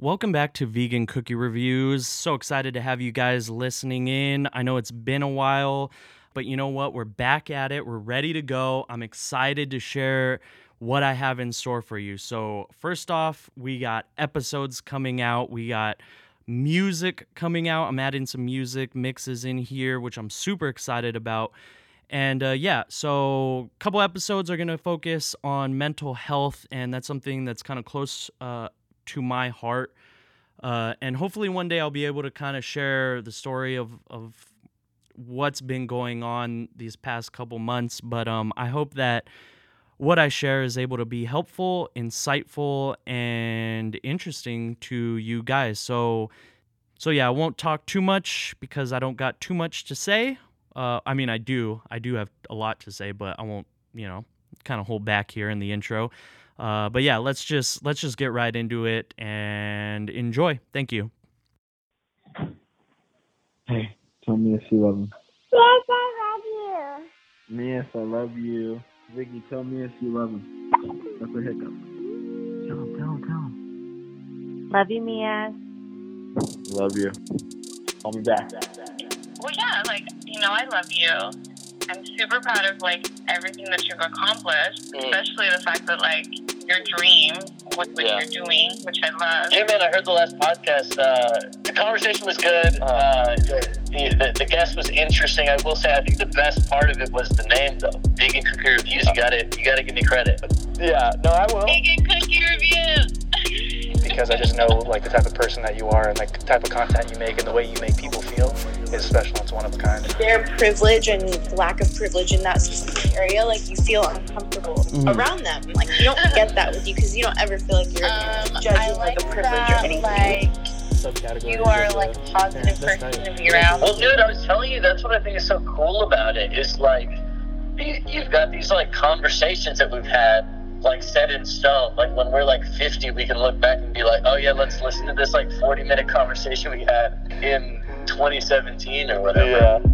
Welcome back to Vegan Cookie Reviews. So excited to have you guys listening in. I know it's been a while, but you know what? We're back at it. We're ready to go. I'm excited to share what I have in store for you. So, first off, we got episodes coming out. We got music coming out. I'm adding some music mixes in here, which I'm super excited about. And uh, yeah, so a couple episodes are going to focus on mental health, and that's something that's kind of close uh, to my heart. Uh, and hopefully one day I'll be able to kind of share the story of, of what's been going on these past couple months. But um, I hope that what I share is able to be helpful, insightful, and interesting to you guys. So, so yeah, I won't talk too much because I don't got too much to say. Uh, I mean, I do, I do have a lot to say, but I won't, you know, kind of hold back here in the intro. Uh, but yeah, let's just let's just get right into it and enjoy. Thank you. Hey, tell me if you love me. Yes, I love you. Yes, I love you. Vicky, tell me if you love him. That's a hiccup. Tell him, tell him, tell him. Love you, Mia. Love you. Call me back. Well, yeah, like, you know, I love you. I'm super proud of, like, everything that you've accomplished, Mm. especially the fact that, like, your dream, what, what Yeah. you're doing, which I love. Yeah, man, I heard the last podcast. Uh, the conversation was good. Uh, the, the, the guest was interesting. I will say, I think the best part of it was the name, though. Vegan Cookie Reviews. You got to you got to give me credit. Yeah, no, I will Vegan Cookie Reviews! Because I just know like the type of person that you are and like the type of content you make and the way you make people feel is special. It's one of a kind. their privilege and lack of privilege in that specific area, like you feel uncomfortable Mhm. around them. Like you don't get that with you because you don't ever feel like you're Um, judging like, like a privilege that, or anything. like, you are, like, a positive person to be around. Well, dude, I was telling you, that's what I think is so cool about it. Is like, you've got these like conversations that we've had, like set in stone. Like when we're like 50, we can look back and be like, oh yeah, let's listen to this like 40 minute conversation we had in 2017 or whatever. Yeah.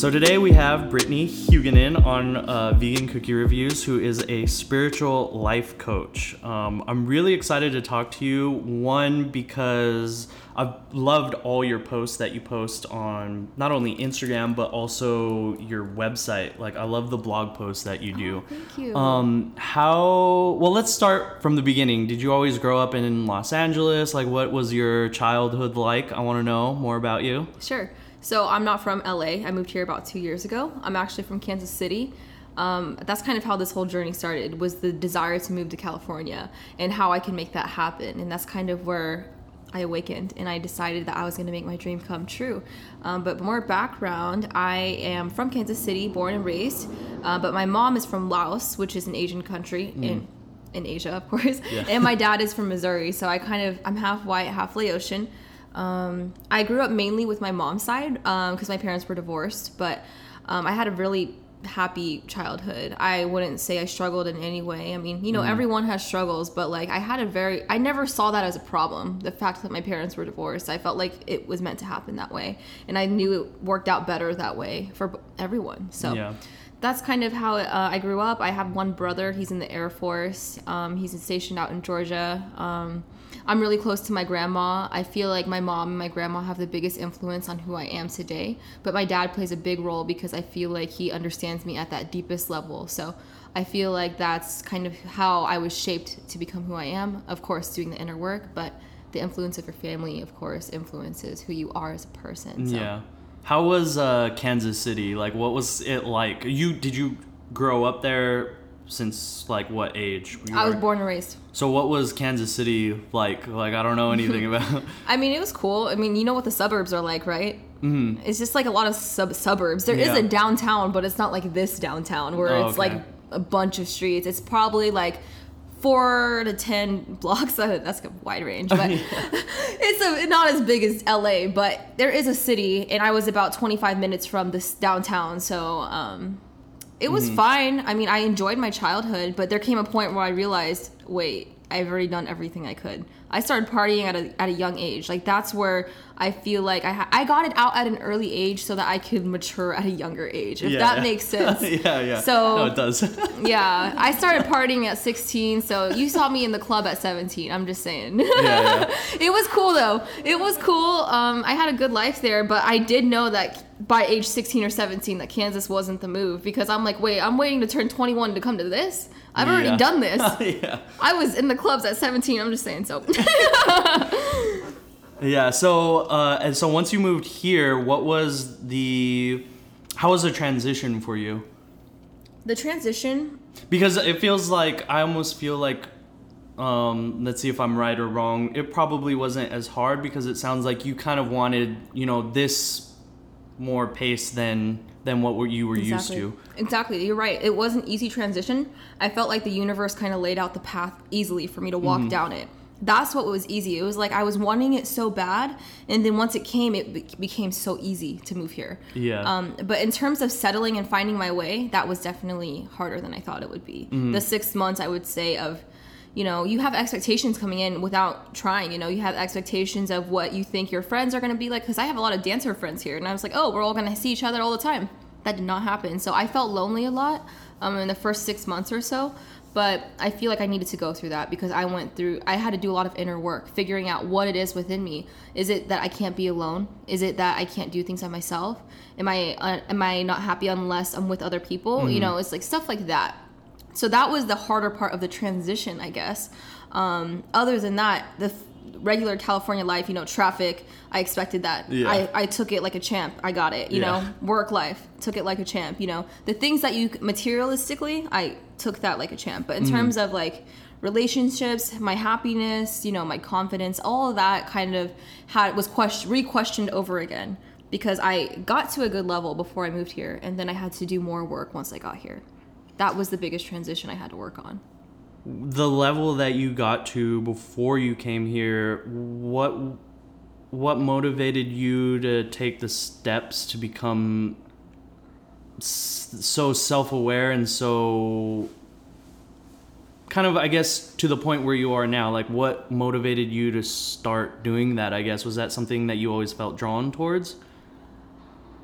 So today we have Brittney Hugunin on uh, Vegan Cookie Reviews, who is a spiritual life coach. Um, I'm really excited to talk to you. One because I've loved all your posts that you post on not only Instagram but also your website. Like I love the blog posts that you do. Thank you. Um, how? Well, let's start from the beginning. Did you always grow up in Los Angeles? Like, what was your childhood like? I want to know more about you. Sure. So I'm not from LA. I moved here about two years ago. I'm actually from Kansas City. Um, that's kind of how this whole journey started. Was the desire to move to California and how I can make that happen. And that's kind of where I awakened and I decided that I was going to make my dream come true. Um, but more background, I am from Kansas City, born and raised. Uh, but my mom is from Laos, which is an Asian country in in Asia, of course. Yeah. And my dad is from Missouri, so I kind of I'm half white, half Laotian. Um, I grew up mainly with my mom's side because my parents were divorced, but um, I had a really happy childhood. I wouldn't say I struggled in any way. I mean, you know, everyone has struggles, but like I had a very, I never saw that as a problem. The fact that my parents were divorced, I felt like it was meant to happen that way, and I knew it worked out better that way for everyone. So Yeah. That's kind of how uh, I grew up. I have one brother. He's in the Air Force. Um, he's stationed out in Georgia. Um, I'm really close to my grandma. I feel like my mom and my grandma have the biggest influence on who I am today. But my dad plays a big role because I feel like he understands me at that deepest level. So I feel like that's kind of how I was shaped to become who I am. Of course, doing the inner work, but the influence of your family, of course, influences who you are as a person. So. Yeah. How was uh, Kansas City? Like, what was it like? You did you grow up there since like what age? You I was born and raised. So what was Kansas City like? Like I don't know anything about. I mean, it was cool. I mean, you know what the suburbs are like, right? Mm-hmm. It's just like a lot of sub suburbs. There is Yeah. a downtown, but it's not like this downtown where Oh, it's okay. like a bunch of streets. It's probably like four to ten blocks. That's a wide range, but it's a, not as big as LA. But there is a city, and I was about 25 minutes from this downtown, so um, it was Mm-hmm. fine. I mean, I enjoyed my childhood, but there came a point where I realized, wait, I've already done everything I could. I started partying at a, at a young age. Like that's where I feel like I ha- I got it out at an early age so that I could mature at a younger age. If Yeah, that yeah. makes sense. yeah, yeah. So- no, it does. yeah, I started partying at 16, so you saw me in the club at 17. I'm just saying. yeah. yeah. it was cool though. It was cool. Um, I had a good life there, but I did know that by age 16 or 17 that Kansas wasn't the move because I'm like, wait, I'm waiting to turn 21 to come to this. I've Yeah. already done this. yeah. I was in the clubs at 17. I'm just saying so. Yeah. So, uh, and so once you moved here, what was the, how was the transition for you? the transition Because it feels like I almost feel like, um, let's see if I'm right or wrong. It probably wasn't as hard because it sounds like you kind of wanted, you know, this more pace than than what were- you were used to. Exactly. You're right. It was an easy transition. I felt like the universe kind of laid out the path easily for me to walk Mm-hmm. down it. That's what was easy. It was like I was wanting it so bad, and then once it came, it be- became so easy to move here. Yeah. Um, but in terms of settling and finding my way, that was definitely harder than I thought it would be. Mm-hmm. The six months, I would say, of you know, you have expectations coming in without trying. You know, you have expectations of what you think your friends are going to be like. Because I have a lot of dancer friends here, and I was like, oh, we're all going to see each other all the time. That did not happen. So I felt lonely a lot um, in the first six months or so. But I feel like I needed to go through that because I went through, I had to do a lot of inner work, figuring out what it is within me. Is it that I can't be alone? Is it that I can't do things by myself? Am I, uh, am I not happy unless I'm with other people? You know, it's like stuff like that so that was the harder part of the transition i guess. Um, other than that the f- regular california life you know traffic i expected that. Yeah. I, I took it like a champ. I got it you Yeah. know? Work life took it like a champ you know? The things that you materialistically i took that like a champ. But in terms of like relationships my happiness you know my confidence all of that kind of had was question re-questioned over again. Because i got to a good level before i moved here and then i had to do more work once i got here that was the biggest transition I had to work on. the level that you got to before you came here what what motivated you to take the steps to become so self-aware and so kind of i guess to the point where you are now? Like what motivated you to start doing that i guess? Was that something that you always felt drawn towards?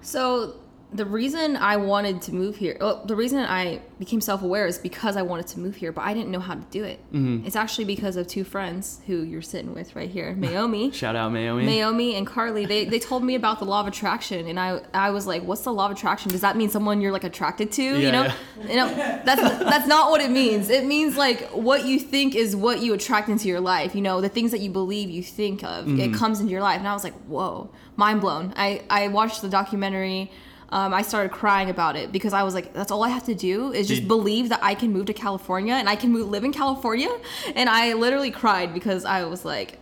So the reason I wanted to move here, well, the reason I became self-aware is because I wanted to move here, but I didn't know how to do it. It's actually because of two friends who you're sitting with right here, Naomi. shout out Naomi. Naomi and Carly, they, they told me about the law of attraction, and I I was like, "What's the law of attraction? Does that mean someone you're like attracted to? Yeah, you know, yeah. you know, that's that's not what it means. It means like what you think is what you attract into your life. You know, the things that you believe you think of, Mm-hmm. it comes into your life. And I was like, "Whoa, mind blown!" I I watched the documentary. Um, I started crying about it because I was like, "That's all I have to do is just Did- believe that I can move to California and I can move, live in California." And I literally cried because I was like,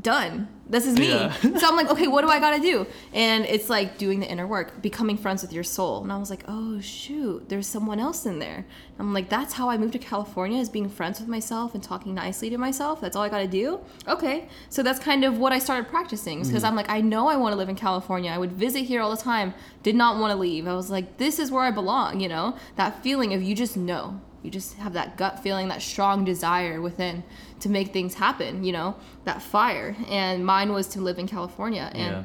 done. This is me. Yeah. so I'm like, okay, what do I gotta do? And it's like doing the inner work, becoming friends with your soul. And I was like, oh shoot, there's someone else in there. I'm like, that's how I moved to California is being friends with myself and talking nicely to myself. That's all I gotta do. Okay. So that's kind of what I started practicing because mm-hmm. I'm like, I know I want to live in California. I would visit here all the time. Did not want to leave. I was like, this is where I belong. You know, that feeling of you just know you just have that gut feeling that strong desire within to make things happen you know that fire. And mine was to live in california. And Yeah.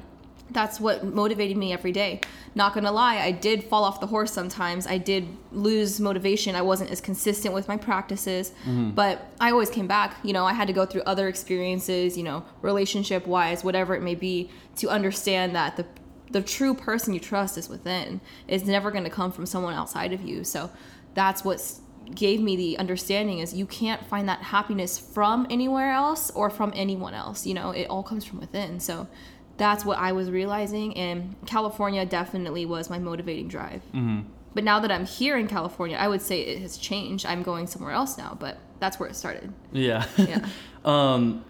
that's what motivated me every day. Not gonna lie i did fall off the horse sometimes. I did lose motivation. I wasn't as consistent with my practices. Mm-hmm. But i always came back. You know i had to go through other experiences you know relationship wise whatever it may be to understand that the the true person you trust is within. Is never going to come from someone outside of you. So that's what gave me the understanding is you can't find that happiness from anywhere else or from anyone else you know it all comes from within. So that's what i was realizing and california definitely was my motivating drive. But now that i'm here in california i would say it has changed. I'm going somewhere else now but that's where it started. Yeah. Yeah. um,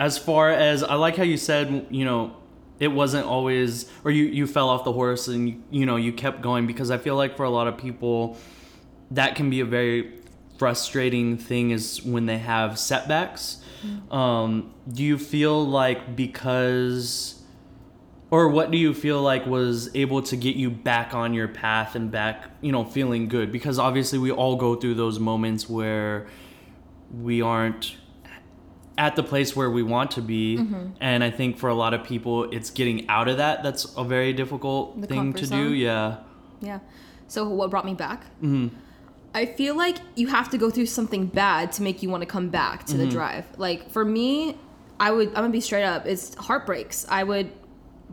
as far as I like how you said, you know, it wasn't always, or you you fell off the horse and you know you kept going because I feel like for a lot of people, that can be a very frustrating thing is when they have setbacks. Um, do you feel like because or what do you feel like was able to get you back on your path and back you know feeling good because obviously we all go through those moments where we aren't at the place where we want to be. Mm-hmm. And I think for a lot of people, it's getting out of that that's a very difficult The thing to zone? do. Yeah. Yeah. So what brought me back? hmm I feel like you have to go through something bad to make you want to come back to the mm-hmm. drive. Like for me, I would I'm gonna be straight up. It's heartbreaks. I would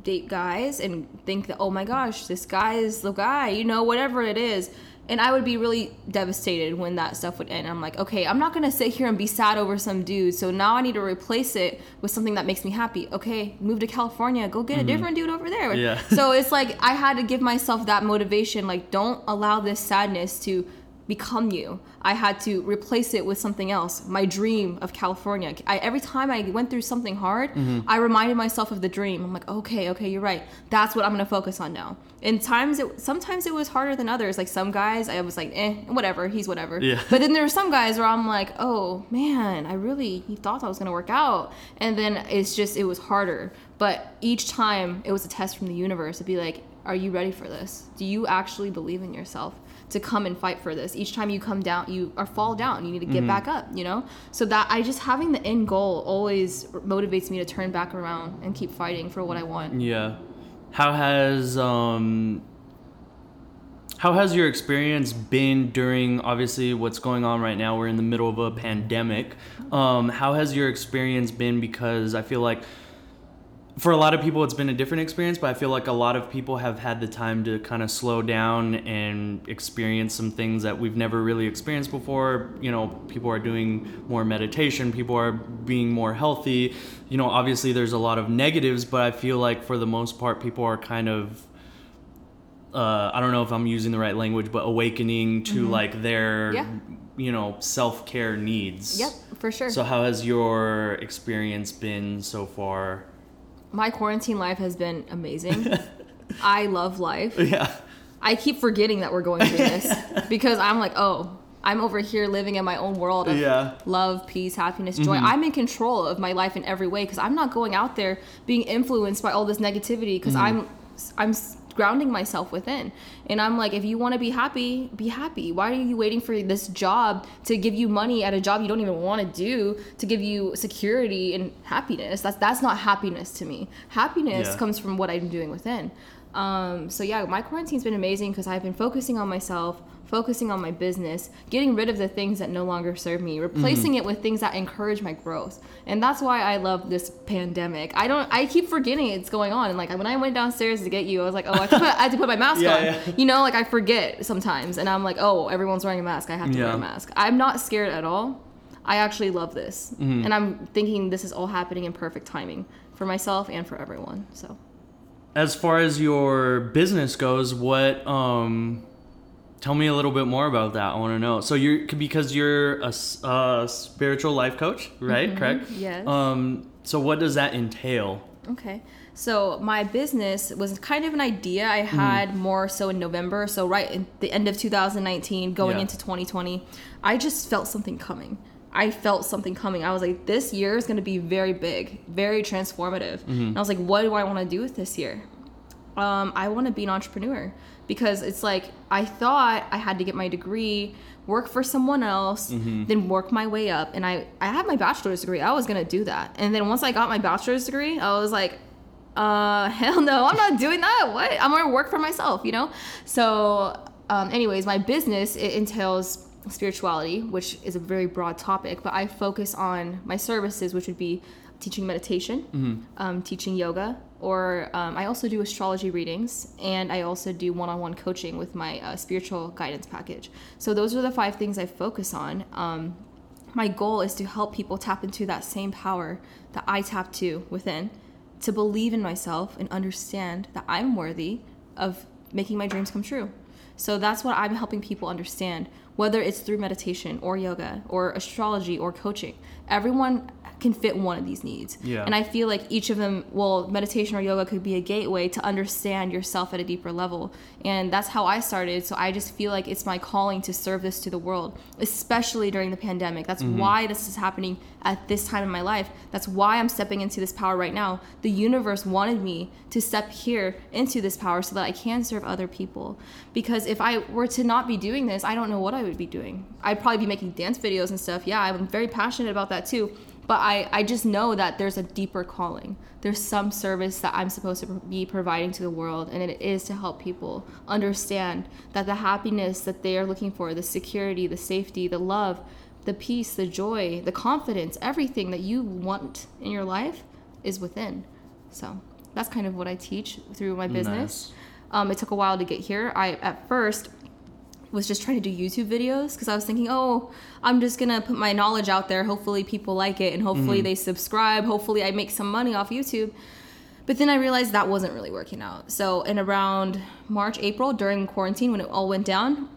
date guys and think that oh my gosh, this guy is the guy. You know, whatever it is. And I would be really devastated when that stuff would end. I'm like, okay, I'm not gonna sit here and be sad over some dude. So now I need to replace it with something that makes me happy. Okay, move to California, go get a mm-hmm. different dude over there. Yeah. So it's like I had to give myself that motivation. Like, don't allow this sadness to become you. I had to replace it with something else. My dream of California. I, every time I went through something hard, I reminded myself of the dream. I'm like, okay, okay, you're right. That's what I'm gonna focus on now. And times, it, sometimes it was harder than others. Like some guys, I was like, eh, whatever, he's whatever. Yeah. But then there were some guys where I'm like, oh man, I really he thought that was gonna work out, and then it's just it was harder. But each time it was a test from the universe to be like, are you ready for this? Do you actually believe in yourself? To come and fight for this. Each time you come down, you or fall down, you need to get back up, you know? So that I just having the end goal always motivates me to turn back around and keep fighting for what I want. Yeah. How has um how has your experience been during obviously what's going on right now? We're in the middle of a pandemic. Um, how has your experience been? Because I feel like for a lot of people it's been a different experience, but I feel like a lot of people have had the time to kind of slow down and experience some things that we've never really experienced before. You know, people are doing more meditation, people are being more healthy. You know, obviously there's a lot of negatives, but I feel like for the most part people are kind of uh, I don't know if I'm using the right language, but awakening to like their, Yeah. you know, self care needs. Yep, for sure. So how has your experience been so far? My quarantine life has been amazing. I love life. Yeah. I keep forgetting that we're going through this because I'm like, oh, I'm over here living in my own world of Yeah. love, peace, happiness, joy. Mm-hmm. I'm in control of my life in every way because I'm not going out there being influenced by all this negativity because mm-hmm. I'm I'm s- grounding myself within. And I'm like, if you want to be happy, be happy. Why are you waiting for this job to give you money at a job you don't even want to do to give you security and happiness? That's that's not happiness to me. Happiness Yeah. comes from what I'm doing within. Um, so yeah, my quarantine's been amazing because I've been focusing on myself, focusing on my business, getting rid of the things that no longer serve me, replacing it with things that encourage my growth. And that's why I love this pandemic. I don't I keep forgetting it's going on. And like when I went downstairs to get you, I was like, oh, I, have to put, I had to put my mask Yeah, on. yeah. You know, like I forget sometimes, and I'm like, oh, everyone's wearing a mask. I have to wear a mask. I'm not scared at all. I actually love this, Mm-hmm. and I'm thinking this is all happening in perfect timing for myself and for everyone. So. As far as your business goes, what um tell me a little bit more about that. I want to know. So you're because you're a spiritual life coach, right? Correct? Mm-hmm. Yes. Um so what does that entail? Okay. So my business was kind of an idea I had more so in November. So right in the end of 2019, going Yeah. into 2020, I just felt something coming. I felt something coming. I was like, this year is going to be very big, very transformative. And I was like, what do I want to do with this year? um, I want to be an entrepreneur because it's like I thought I had to get my degree, work for someone else, then work my way up. And I I had my bachelor's degree. I was gonna do that. And then once I got my bachelor's degree, I was like, uh, hell no, I'm not doing that. What? I'm gonna work for myself, you know. So, um, anyways, my business it entails spirituality, which is a very broad topic, but I focus on my services, which would be teaching meditation, um, teaching yoga, or um, I also do astrology readings, and I also do one-on-one coaching with my uh, spiritual guidance package. So those are the five things I focus on. Um, my goal is to help people tap into that same power that I tap to within, to believe in myself and understand that I'm worthy of making my dreams come true. So that's what I'm helping people understand, whether it's through meditation or yoga or astrology or coaching. Everyone can fit one of these needs. Yeah. And I feel like each of them, well, meditation or yoga could be a gateway to understand yourself at a deeper level. And that's how I started. So I just feel like it's my calling to serve this to the world, especially during the pandemic. That's mm-hmm. why this is happening at this time in my life. That's why I'm stepping into this power right now. The universe wanted me to step here into this power so that I can serve other people. Because if I were to not be doing this, I don't know what I would be doing. I'd probably be making dance videos and stuff. Yeah, I'm very passionate about that too. But I, I just know that there's a deeper calling. There's some service that I'm supposed to be providing to the world, and it is to help people understand that the happiness that they are looking for, the security, the safety, the love, the peace, the joy, the confidence, everything that you want in your life is within. So that's kind of what I teach through my business. Nice. Um, it took a while to get here. I at first was just trying to do YouTube videos because I was thinking, oh, I'm just gonna put my knowledge out there. Hopefully, people like it, and hopefully mm. they subscribe. Hopefully, I make some money off YouTube. But then I realized that wasn't really working out. So in around March, April, during quarantine, when it all went down,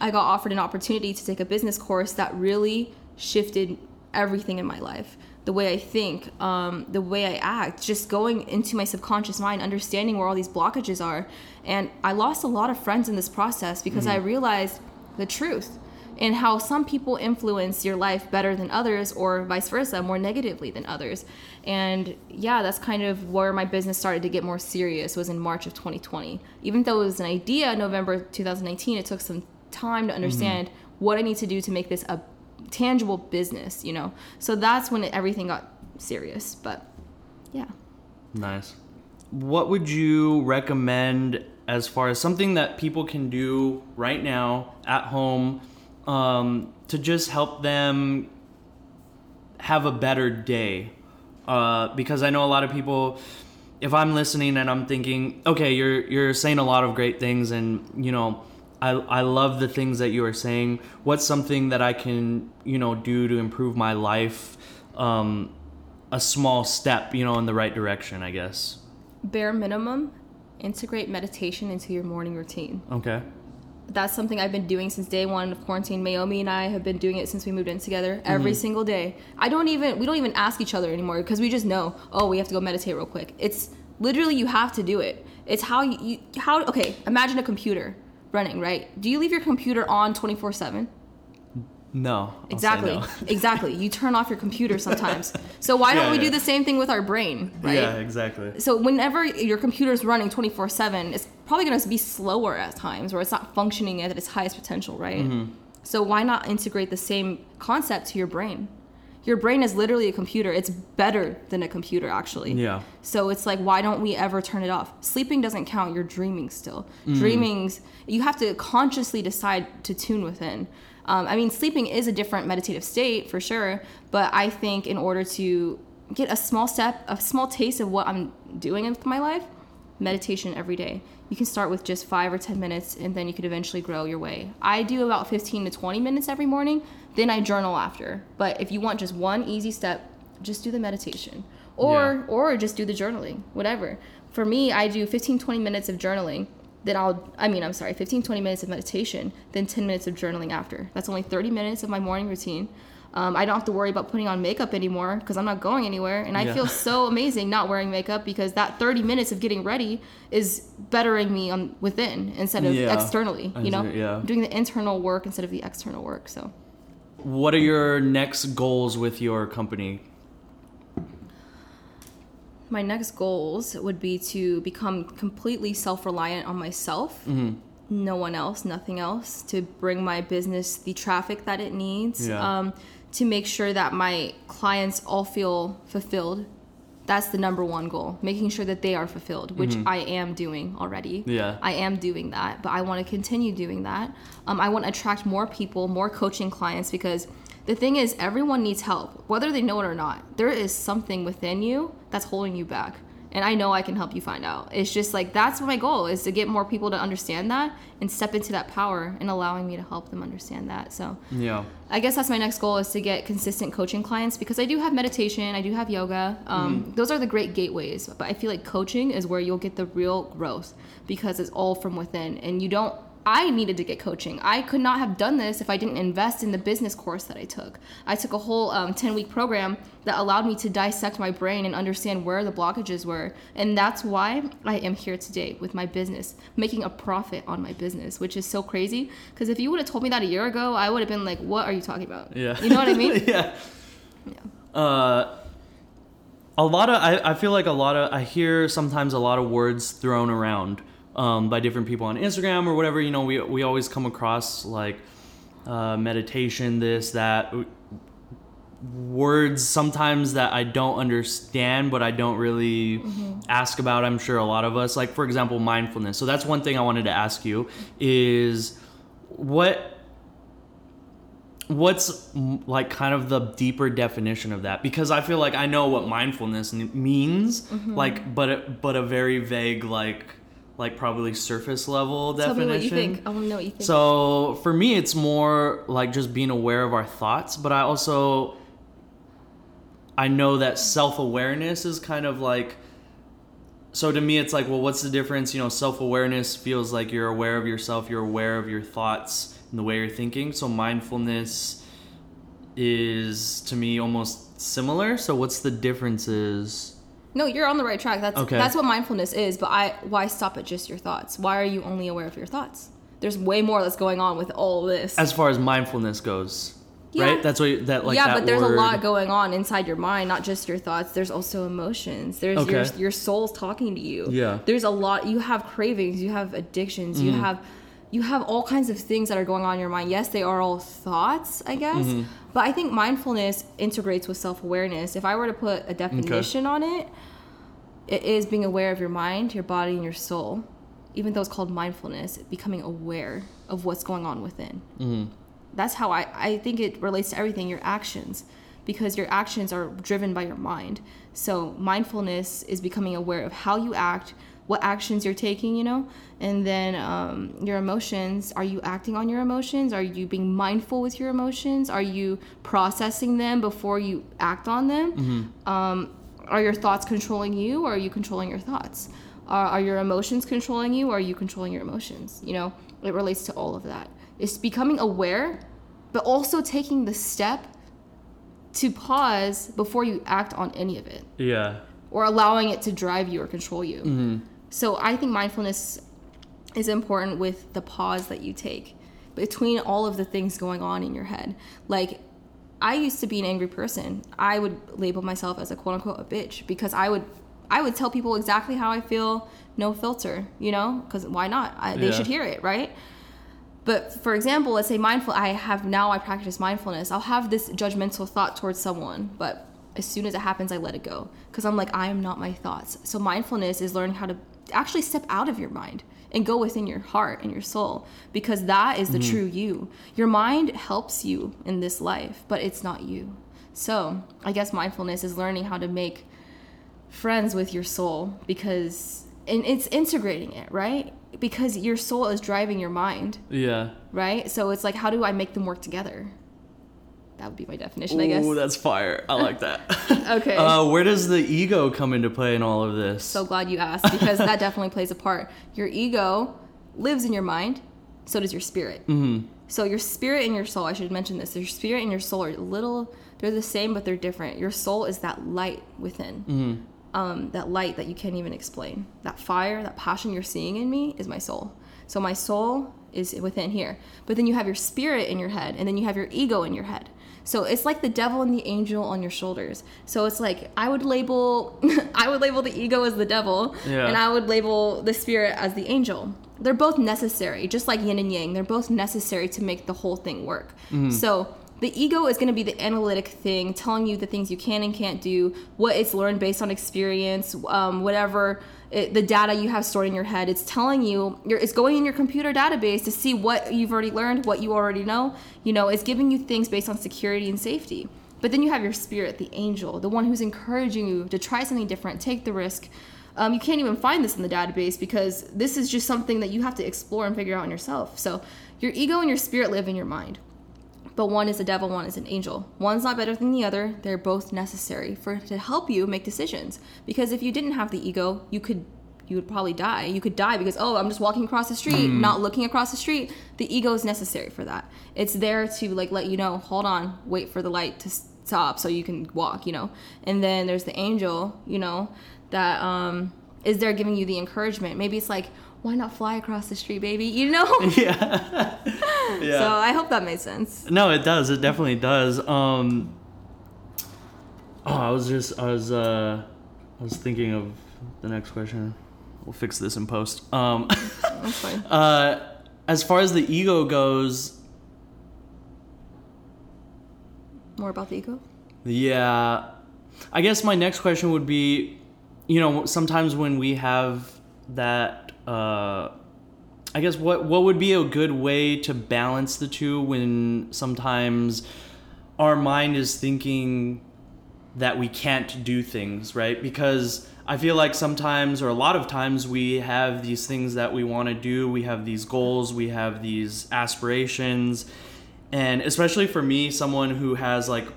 I got offered an opportunity to take a business course that really shifted everything in my life the way I think, um, the way I act, just going into my subconscious mind, understanding where all these blockages are. And I lost a lot of friends in this process because I realized the truth and how some people influence your life better than others or vice versa more negatively than others. And yeah that's kind of where my business started to get more serious was in march of 2020 even though it was an idea november 2019 it took some time to understand what i need to do to make this a tangible business you know so that's when it, everything got serious but yeah Nice. What would you recommend as far as something that people can do right now at home um, to just help them have a better day? Uh, because I know a lot of people. If I'm listening and I'm thinking, okay, you're you're saying a lot of great things, and you know, I I love the things that you are saying. What's something that I can you know do to improve my life? Um, a small step, you know, in the right direction, I guess. bare minimum integrate meditation into your morning routine Okay. that's something I've been doing since day one of quarantine. Naomi and I have been doing it since we moved in together every single day. I don't even we don't even ask each other anymore because we just know. Oh, we have to go meditate real quick. It's literally you have to do it. It's how you, you how okay. Imagine a computer running right. Do you leave your computer on twenty four seven? No. I'll Exactly. no. exactly. You turn off your computer sometimes. So why don't we yeah. do the same thing with our brain, right? Yeah, exactly. So whenever your computer's running 24/7, it's probably going to be slower at times or it's not functioning at its highest potential, right? Mm-hmm. So why not integrate the same concept to your brain? Your brain is literally a computer. It's better than a computer actually. Yeah. So it's like why don't we ever turn it off? Sleeping doesn't count. You're dreaming still. Mm. Dreaming's you have to consciously decide to tune within. Um, I mean, sleeping is a different meditative state for sure, but I think in order to get a small step, a small taste of what I'm doing in my life, meditation every day. You can start with just five or 10 minutes and then you could eventually grow your way. I do about 15 to 20 minutes every morning, then I journal after. But if you want just one easy step, just do the meditation or or just do the journaling, whatever. For me, I do 15 20 minutes of journaling then I'll, I mean, I'm sorry, 15, 20 minutes of meditation, then 10 minutes of journaling after. That's only 30 minutes of my morning routine. Um, I don't have to worry about putting on makeup anymore because I'm not going anywhere. And I Yeah. feel so amazing not wearing makeup because that 30 minutes of getting ready is bettering me on within instead of Yeah. externally, you know? Yeah. Doing the internal work instead of the external work. So What are your next goals with your company? my next goals would be to become completely self-reliant on myself no one else nothing else to bring my business the traffic that it needs Yeah. um, to make sure that my clients all feel fulfilled. That's the number one goal making sure that they are fulfilled which i am doing already. Yeah. i am doing that but i want to continue doing that. Um, i want to attract more people more coaching clients because the thing is everyone needs help whether they know it or not. There is something within you that's holding you back and i know i can help you find out it's just like that's my goal is to get more people to understand that and step into that power and allowing me to help them understand that so Yeah. I guess that's my next goal is to get consistent coaching clients because I do have meditation, I do have yoga. Um, Those are the great gateways, but I feel like coaching is where you'll get the real growth because it's all from within, and you don't. I needed to get coaching. I could not have done this if I didn't invest in the business course that I took. I took a whole um, 10 week program that allowed me to dissect my brain and understand where the blockages were. And that's why I am here today with my business, making a profit on my business, which is so crazy. Because if you would have told me that a year ago, I would have been like, what are you talking about? Yeah. You know what I mean? yeah. Uh, a lot of I, I feel like a lot of I hear sometimes a lot of words thrown around um, by different people on Instagram or whatever. You know, we we always come across like uh, meditation, this, that. Words sometimes that I don't understand, but I don't really ask about. I'm sure a lot of us, like for example, mindfulness. So that's one thing I wanted to ask you is what what's like kind of the deeper definition of that because i feel like i know what mindfulness means Mm-hmm. like but but a very vague like like probably surface level Tell definition me what you think. I want to know what you think. so for me it's more like just being aware of our thoughts but i also i know that self-awareness is kind of like so to me it's like well what's the difference? You know self-awareness feels like you're aware of yourself you're aware of your thoughts and the way you're thinking. So mindfulness is to me almost similar. So what's the differences No, you're on the right track. That's Okay. that's what mindfulness is. But I why stop at just your thoughts? Why are you only aware of your thoughts? There's way more that's going on with all this. as far as mindfulness goes Yeah. right that's what you- that like yeah, that but there's word- a lot going on inside your mind, not just your thoughts. There's also emotions. There's your Okay. your soul's talking to you. Yeah. There's a lot. You have cravings. You have addictions. You mm. have you have all kinds of things that are going on in your mind. Yes, they are all thoughts, I guess. Mm-hmm. But I think mindfulness integrates with self awareness. If I were to put a definition on it, it is being aware of your mind, your body, and your soul. Even though it's called mindfulness, becoming aware of what's going on within. That's how I, I think it relates to everything, your actions, because your actions are driven by your mind. So mindfulness is becoming aware of how you act, what actions you're taking, you know, and then um, your emotions. Are you acting on your emotions? Are you being mindful with your emotions? Are you processing them before you act on them? Um, are your thoughts controlling you, or are you controlling your thoughts? Are, are your emotions controlling you, or are you controlling your emotions? You know, it relates to all of that. It's becoming aware, but also taking the step to pause before you act on any of it yeah or allowing it to drive you or control you. Mm-hmm. So I think mindfulness is important with the pause that you take between all of the things going on in your head. Like I used to be an angry person. I would label myself as a quote unquote a bitch because I would I would tell people exactly how I feel, no filter, you know, because why not? I, they Yeah. should hear it, right? But for example, let's say mindful, I have now I practice mindfulness. I'll have this judgmental thought towards someone, but as soon as it happens, I let it go because I'm like, I am not my thoughts. So mindfulness is learning how to actually step out of your mind and go within your heart and your soul because that is the mm-hmm. true you. Your mind helps you in this life, but it's not you. So I guess mindfulness is learning how to make friends with your soul because and it's integrating it, right? Because your soul is driving your mind, yeah right? So it's like how do I make them work together? That would be my definition, I guess. Ooh, that's fire. I like that. Okay. Uh, where does the ego come into play in all of this? so glad you asked because that definitely plays a part. Your ego lives in your mind, so does your spirit. Mm-hmm. So your spirit and your soul, I should mention this. Your spirit and your soul are little, they're the same, but they're different. Your soul is that light within, um, that light that you can't even explain. That fire, that passion you're seeing in me is my soul. So my soul is within here. But then you have your spirit in your head, and then you have your ego in your head. So it's like the devil and the angel on your shoulders. So it's like I would label I would label the ego as the devil Yeah. and I would label the spirit as the angel. They're both necessary, just like yin and yang. They're both necessary to make the whole thing work. So the ego is going to be the analytic thing, telling you the things you can and can't do, what it's learned based on experience, um, whatever it, the data you have stored in your head. It's telling you, it's going in your computer database to see what you've already learned, what you already know. You know, it's giving you things based on security and safety. But then you have your spirit, the angel, the one who's encouraging you to try something different, take the risk. Um, you can't even find this in the database because this is just something that you have to explore and figure out on yourself. So your ego and your spirit live in your mind but one is a devil, one is an angel. One's not better than the other. They're both necessary for to help you make decisions. Because if you didn't have the ego, you could you would probably die. You could die because oh, I'm just walking across the street, not looking across the street. The ego is necessary for that. It's there to like let you know, hold on, wait for the light to stop so you can walk, you know. And then there's the angel, you know, that um is there giving you the encouragement. Maybe it's like why not fly across the street, baby? You know? yeah. yeah. So I hope that made sense. No, it does. It definitely does. Um. Oh, I was just, I was, uh, I was thinking of the next question. We'll fix this in post. Um, That's fine. uh, as far as the ego goes, more about the ego? Yeah. I guess my next question would be you know, sometimes when we have that uh I guess what what would be a good way to balance the two when sometimes our mind is thinking that we can't do things, right? Because I feel like sometimes or a lot of times we have these things that we want to do, we have these goals, we have these aspirations, and especially for me, someone who has like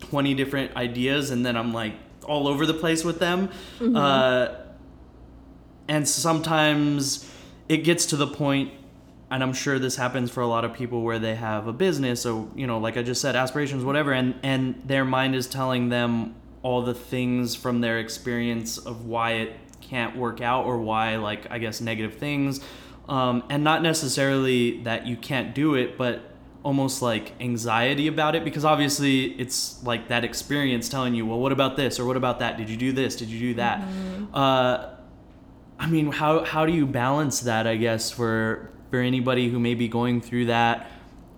20 different ideas and then I'm like all over the place with them. Mm-hmm. Uh, and sometimes it gets to the point and I'm sure this happens for a lot of people where they have a business or you know like I just said aspirations whatever and and their mind is telling them all the things from their experience of why it can't work out or why like I guess negative things. Um, and not necessarily that you can't do it but almost like anxiety about it because obviously it's like that experience telling you well what about this? Or what about that? Did you do this? Did you do that? Mm-hmm. uh, I mean, how how do you balance that? I guess for for anybody who may be going through that,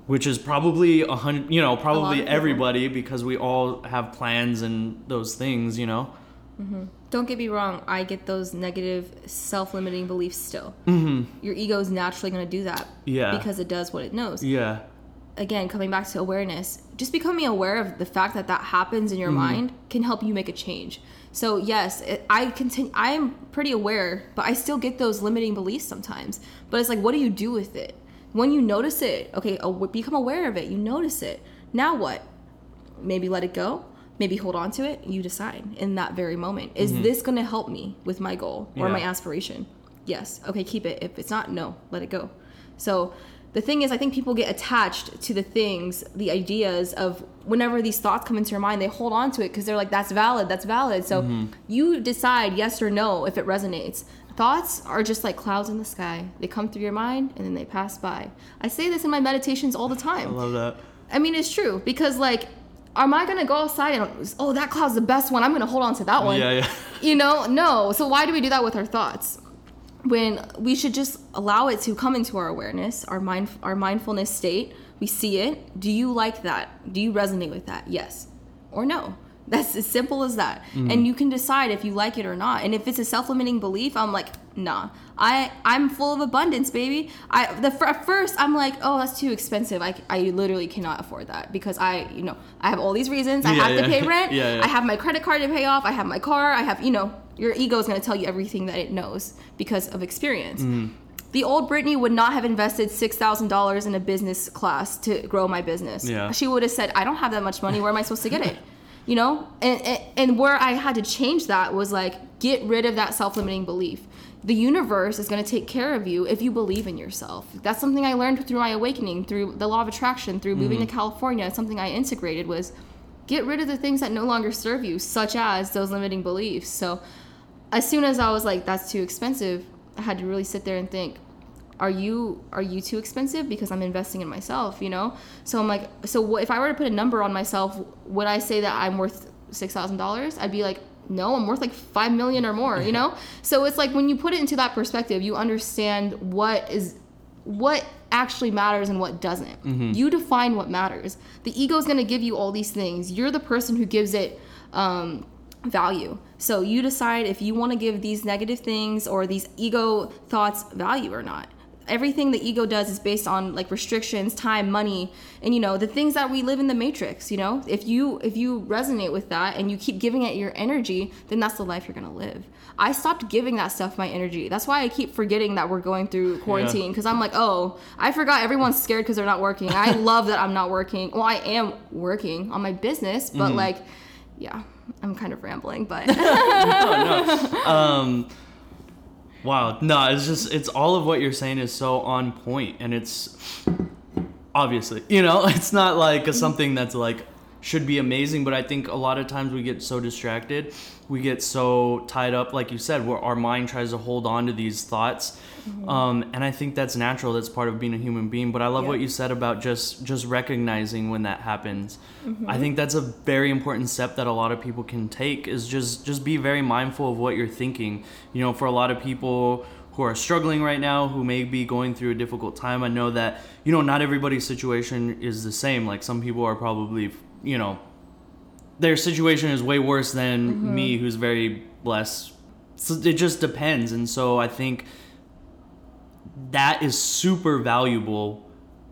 which is probably a hundred, you know, probably everybody because we all have plans and those things, you know. Mm-hmm. Don't get me wrong. I get those negative, self-limiting beliefs still. Mm-hmm. Your ego is naturally going to do that. Yeah. Because it does what it knows. Yeah. Again, coming back to awareness, just becoming aware of the fact that that happens in your mm-hmm. mind can help you make a change. So yes, it, I continue. I am pretty aware, but I still get those limiting beliefs sometimes. But it's like, what do you do with it? When you notice it, okay, become aware of it. You notice it. Now what? Maybe let it go. Maybe hold on to it. You decide in that very moment. Is mm-hmm. this going to help me with my goal or yeah. my aspiration? Yes. Okay, keep it. If it's not, no, let it go. So the thing is, I think people get attached to the things, the ideas of whenever these thoughts come into your mind, they hold on to it because they're like, that's valid, that's valid. So mm-hmm. you decide yes or no if it resonates. Thoughts are just like clouds in the sky. They come through your mind and then they pass by. I say this in my meditations all the time. I love that. I mean, it's true because, like, am I gonna go outside and oh that cloud's the best one? I'm gonna hold on to that one. Yeah, yeah. You know, no. So why do we do that with our thoughts? When we should just allow it to come into our awareness, our mind, our mindfulness state. We see it. Do you like that? Do you resonate with that? Yes or no. That's as simple as that. Mm. And you can decide if you like it or not. And if it's a self-limiting belief, I'm like, nah. I I'm full of abundance, baby. I the at first I'm like, oh, that's too expensive. I, I literally cannot afford that because I you know I have all these reasons. I yeah, have yeah. to pay rent. yeah, I have my credit card to pay off. I have my car. I have you know your ego is going to tell you everything that it knows because of experience. Mm. The old Brittney would not have invested six thousand dollars in a business class to grow my business. Yeah. She would have said, "I don't have that much money. Where am I supposed to get it?" You know, and, and and where I had to change that was like get rid of that self-limiting belief. The universe is going to take care of you if you believe in yourself. That's something I learned through my awakening, through the law of attraction, through moving mm-hmm. to California. It's something I integrated was get rid of the things that no longer serve you, such as those limiting beliefs. So as soon as I was like, that's too expensive, I had to really sit there and think, are you are you too expensive because I'm investing in myself, you know? So I'm like, so what, if I were to put a number on myself, would I say that I'm worth six thousand dollars? I'd be like, no, I'm worth like five million or more, you know? so it's like when you put it into that perspective, you understand what is what actually matters and what doesn't. Mm-hmm. You define what matters. The ego is going to give you all these things. You're the person who gives it um, value. So you decide if you want to give these negative things or these ego thoughts value or not. Everything the ego does is based on like restrictions, time, money, and you know, the things that we live in the matrix, you know? If you if you resonate with that and you keep giving it your energy, then that's the life you're to live. I stopped giving that stuff my energy. That's why I keep forgetting that we're going through quarantine because yeah. I'm like, "Oh, I forgot everyone's scared cuz they're not working." I love that I'm not working. Well, I am working on my business, but mm-hmm. like yeah. I'm kind of rambling, but no, no. Um, wow, no, it's just it's all of what you're saying is so on point, and it's obviously you know it's not like a, something that's like should be amazing, but I think a lot of times we get so distracted, we get so tied up, like you said, where our mind tries to hold on to these thoughts, mm-hmm. um, and I think that's natural. That's part of being a human being. But I love yeah. what you said about just just recognizing when that happens. Mm-hmm. I think that's a very important step that a lot of people can take. Is just just be very mindful of what you're thinking. You know, for a lot of people who are struggling right now, who may be going through a difficult time. I know that, you know, not everybody's situation is the same. Like some people are probably you know, their situation is way worse than Mm-hmm. me, who's very blessed. So it just depends, and so I think that is super valuable.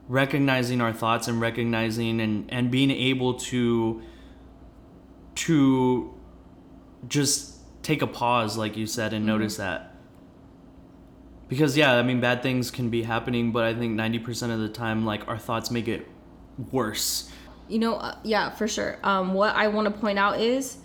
Recognizing our thoughts and recognizing and and being able to to just take a pause, like you said, and Mm-hmm. notice that. Because yeah, I mean, bad things can be happening, but I think ninety percent of the time, like our thoughts make it worse. You know, uh, yeah, for sure. Um, what I want to point out is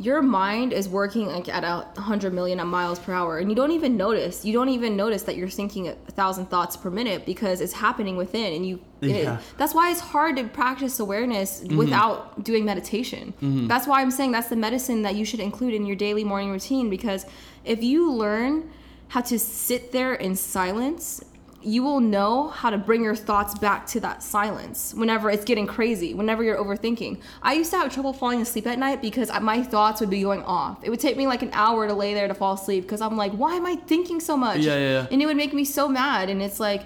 your mind is working like at a hundred million miles per hour, and you don't even notice. You don't even notice that you're thinking a thousand thoughts per minute because it's happening within, and you. it- Yeah. that's why it's hard to practice awareness mm-hmm. without doing meditation. Mm-hmm. That's why I'm saying that's the medicine that you should include in your daily morning routine because if you learn how to sit there in silence you will know how to bring your thoughts back to that silence whenever it's getting crazy, whenever you're overthinking. I used to have trouble falling asleep at night because my thoughts would be going off. It would take me like an hour to lay there to fall asleep because I'm like, why am I thinking so much? Yeah, yeah, yeah. And it would make me so mad. And it's like,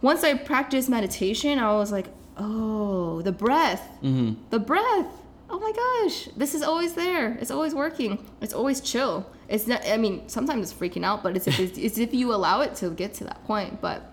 once I practiced meditation, I was like, oh, the breath, Mm-hmm. the breath. Oh my gosh, this is always there. It's always working. It's always chill. It's not. I mean, sometimes it's freaking out, but it's if it's, it's if you allow it to get to that point. But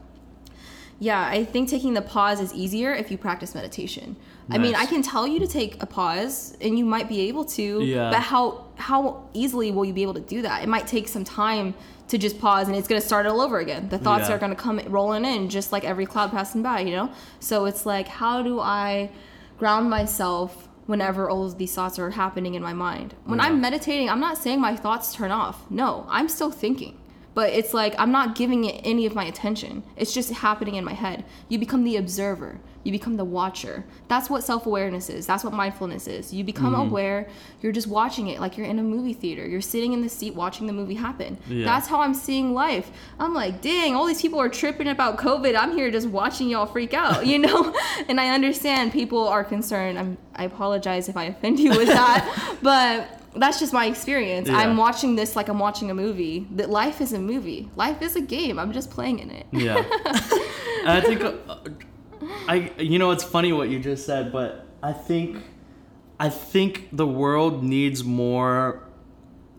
yeah, I think taking the pause is easier if you practice meditation. I mean, I can tell you to take a pause, and you might be able to. Yeah. But how how easily will you be able to do that? It might take some time to just pause, and it's gonna start all over again. The thoughts Yeah. are gonna come rolling in, just like every cloud passing by, you know. So it's like, how do I ground myself whenever all of these thoughts are happening in my mind? When I'm meditating, I'm not saying my thoughts turn off. No, I'm still thinking but it's like I'm not giving it any of my attention. It's just happening in my head. You become the observer. You become the watcher. That's what self-awareness is. That's what mindfulness is. You become Mm-hmm. aware. You're just watching it like you're in a movie theater. You're sitting in the seat watching the movie happen. Yeah. That's how I'm seeing life. I'm like, dang, all these people are tripping about COVID. I'm here just watching y'all freak out, you know? and I understand people are concerned. I'm I apologize if I offend you with that, but that's just my experience. Yeah. I'm watching this like I'm watching a movie. That life is a movie. Life is a game. I'm just playing in it. Yeah. I think, uh, I you know it's funny what you just said, but I think, I think the world needs more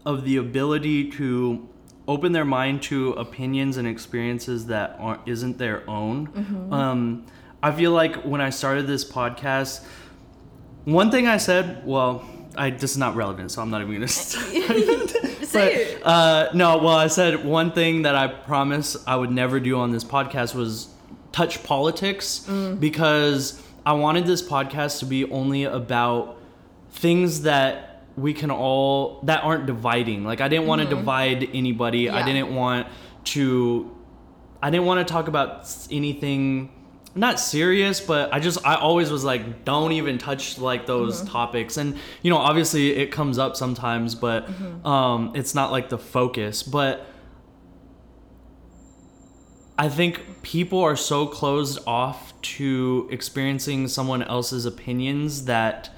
of the ability to open their mind to opinions and experiences that aren't isn't their own. Um, I feel like when I started this podcast, one thing I said, well, I this is not relevant, so I'm not even gonna. Say but, uh, no, well, I said one thing that I promised I would never do on this podcast was touch politics because I wanted this podcast to be only about things that we can all that aren't dividing. Like I didn't want to mm-hmm. divide anybody. I didn't want to I didn't want to talk about anything not serious, but I just I always was like don't even touch like those mm-hmm. topics. And you know, obviously it comes up sometimes, but mm-hmm. um it's not like the focus, but I think people are so closed off to experiencing someone else's opinions that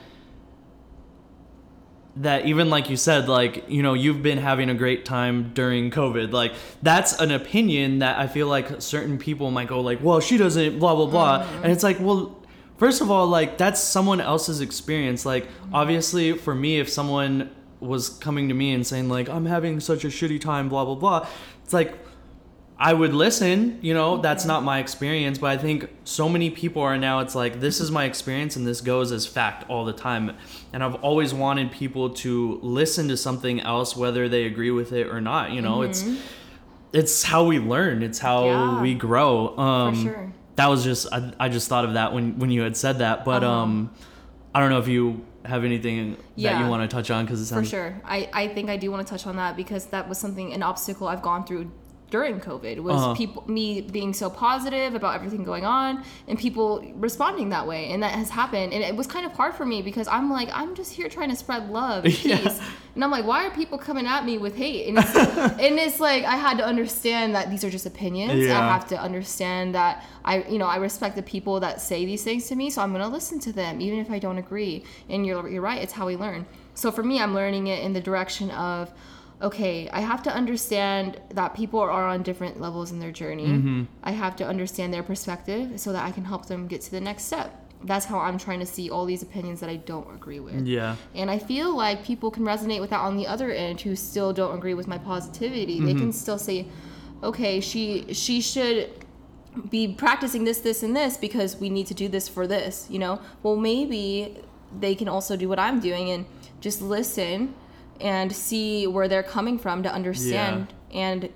that even like you said like you know you've been having a great time during covid. Like that's an opinion that i feel like certain people might go like well she doesn't blah blah blah. Mm-hmm. And it's like well first of all like that's someone else's experience. Like mm-hmm. obviously for me if someone was coming to me and saying like i'm having such a shitty time blah blah blah it's like I would listen, you know, that's not my experience, but I think so many people are now it's like this is my experience and this goes as fact all the time. And I've always wanted people to listen to something else whether they agree with it or not, you know. It's it's how we learn, it's how Mm-hmm. Yeah. we grow. Um sure. that was just I, I just thought of that when when you had said that, but Uh-huh. um I don't know if you have anything that you want to touch on cuz it For sure. I, I think I do want to touch on that because that was something, an obstacle I've gone through during COVID was Uh-huh. people, me being so positive about everything going on and people responding that way. And that has happened. And it was kind of hard for me because I'm like, I'm just here trying to spread love and Yeah. peace. And I'm like, why are people coming at me with hate? And it's, and it's like, I had to understand that these are just opinions. I have to understand that I, you know, I respect the people that say these things to me. So I'm going to listen to them, even if I don't agree. And you're, you're right. It's how we learn. So for me, I'm learning it in the direction of, okay, I have to understand that people are on different levels in their journey. I have to understand their perspective so that I can help them get to the next step. that's how I'm trying to see all these opinions that I don't agree with. Yeah. And I feel like people can resonate with that on the other end who still don't agree with my positivity. They Mm-hmm. can still say, okay, she she should be practicing this, this, and this because we need to do this for this. You know, well maybe they can also do what I'm doing and just listen and see where they're coming from to understand and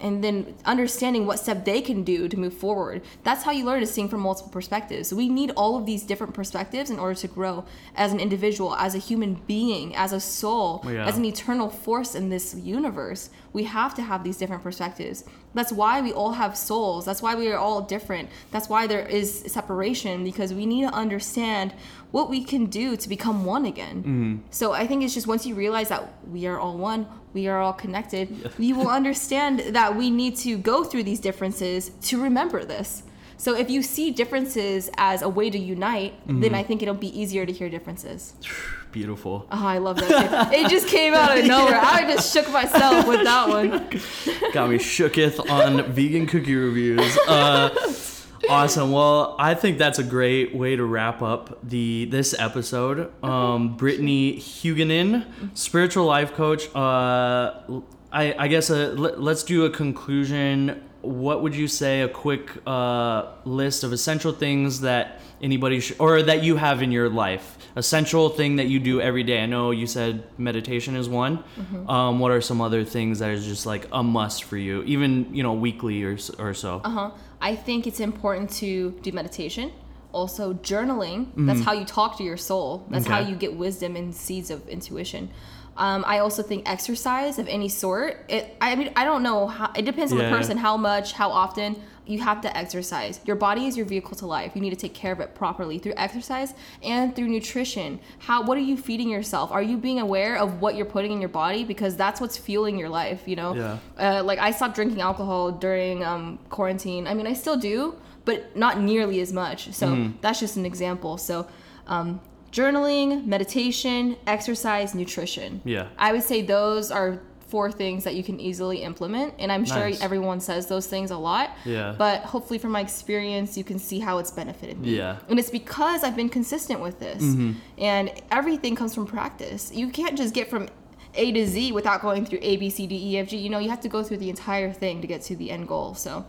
and then understanding what step they can do to move forward. That's how you learn to sing from multiple perspectives. We need all of these different perspectives in order to grow as an individual, as a human being, as a soul, Yeah. as an eternal force in this universe. We have to have these different perspectives. That's why we all have souls. That's why we are all different. That's why there is separation because we need to understand what we can do to become one again. Mm-hmm. So I think it's just once you realize that we are all one, we are all connected, you will understand that we need to go through these differences to remember this. So if you see differences as a way to unite, then I think it'll be easier to hear differences. Beautiful. Oh, I love that. it just came out of nowhere. I just shook myself with that one. Got me shooketh on vegan cookie reviews. Uh, awesome. Well, I think that's a great way to wrap up the this episode. Um, Brittney Hugunin, spiritual life coach. Uh, I, I guess uh, let, let's do a conclusion. What would you say? A quick uh, list of essential things that anybody sh- or that you have in your life. Essential thing that you do every day. I know you said meditation is one. Um, what are some other things that is just like a must for you, even you know weekly or or so? Uh-huh. I think it's important to do meditation. Also, journaling. That's how you talk to your soul. That's how Mm-hmm. You get wisdom and seeds of intuition. Um, I also think exercise of any sort. It. I mean, I don't know how. It depends on Yeah, the person. How much? How often? You have to exercise. Your body is your vehicle to life. You need to take care of it properly through exercise and through nutrition. How? What are you feeding yourself? Are you being aware of what you're putting in your body? Because that's what's fueling your life. You know Yeah. uh, like I stopped drinking alcohol during um, quarantine. I mean, I still do, but not nearly as much. So Mm-hmm. that's just an example. So um, journaling, meditation, exercise, nutrition. Yeah. I would say those are four things that you can easily implement. And I'm sure Nice. everyone says those things a lot. Yeah. But hopefully, from my experience, you can see how it's benefited me. Yeah. Mm-hmm. And it's because I've been consistent with this. And everything comes from practice. You can't just get from A to Z without going through A, B, C, D, E, F, G. You know, you have to go through the entire thing to get to the end goal. So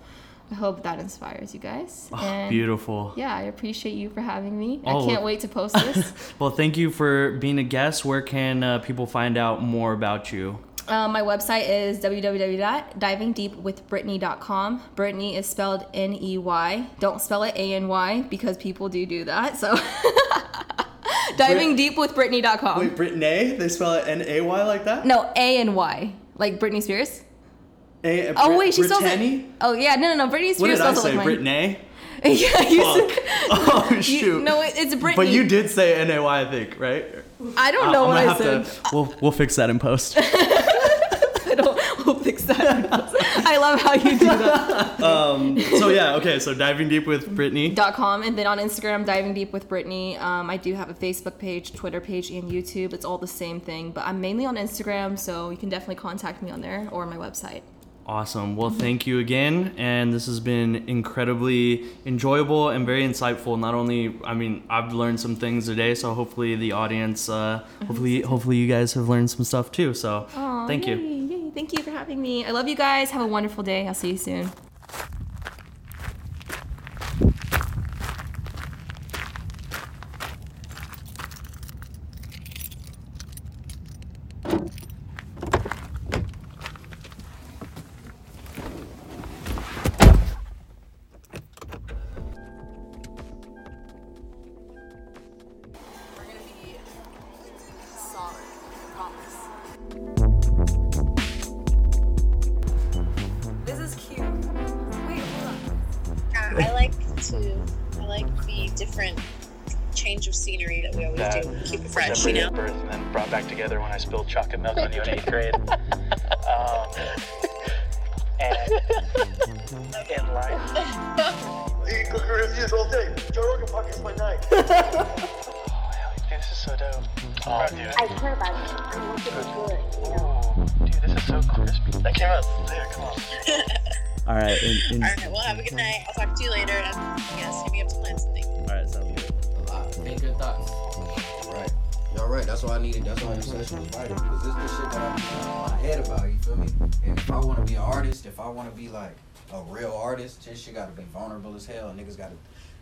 I hope that inspires you guys. and Beautiful. yeah, I appreciate you for having me. Oh. I can't wait to post this. Well, thank you for being a guest. Where can uh, people find out more about you? Um, my website is www.divingdeepwithbrittney.com. Brittney is spelled N E Y. Don't spell it A N Y because people do do that. So, divingdeepwithbrittney.com. Brittany? They spell it N A Y like that? No, A N Y. Like Britney Spears. A- Oh, wait, she spells Brittany? it. Oh, yeah, no, no, no. Britney Spears What did I say? like. Brittany? yeah, you said. Oh You, shoot! no, it- it's Britney. but you did say N A Y, I think, right? I don't know I'm what I said. to. We'll we'll fix that in post. I don't. We'll fix that. I love how you do that. um. So yeah. Okay. So diving deep with Brittney. dot com and then on Instagram diving deep with Brittney. Um, I do have a Facebook page, Twitter page, and YouTube. It's all the same thing, but I'm mainly on Instagram, so you can definitely contact me on there or my website. Awesome. Well, thank you again, and this has been incredibly enjoyable and very insightful. Not only, I mean, I've learned some things today, so hopefully the audience, uh, hopefully, hopefully you guys have learned some stuff too. So, Aw, thank you. yay, yay. Thank you for having me. I love you guys. Have a wonderful day. I'll see you soon. Scenery that we always That do. Keep it fresh, you know. birth and then brought back together when I spilled chocolate milk on you in eighth grade. Um, and in life, You cook reviews all day. Joe Rogan podcast by night. oh, hell, dude, this is so dope. Oh, dude, I care about it. I want it to be good, you know. dude, this is so crispy. That came out there. Come on. All right. And, and, All right, well, have a good night. I'll talk to you later. And yes, hit me up to plan something. all right. Sounds good. Think good thoughts. Right. Y'all right. That's why I needed. That's why session was vital. Because this the shit that I'm in my head about. You feel me? And if I want to be an artist, if I want to be like a real artist, this shit got to be vulnerable as hell. Niggas got to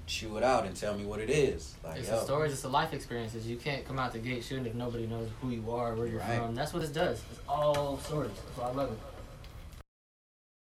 chew it out and tell me what it is. Like, It's yo, the stories, it's the life experiences. You can't come out the gate shooting if nobody knows who you are, where you're Right. from. That's what this does. It's all stories. That's why I love it.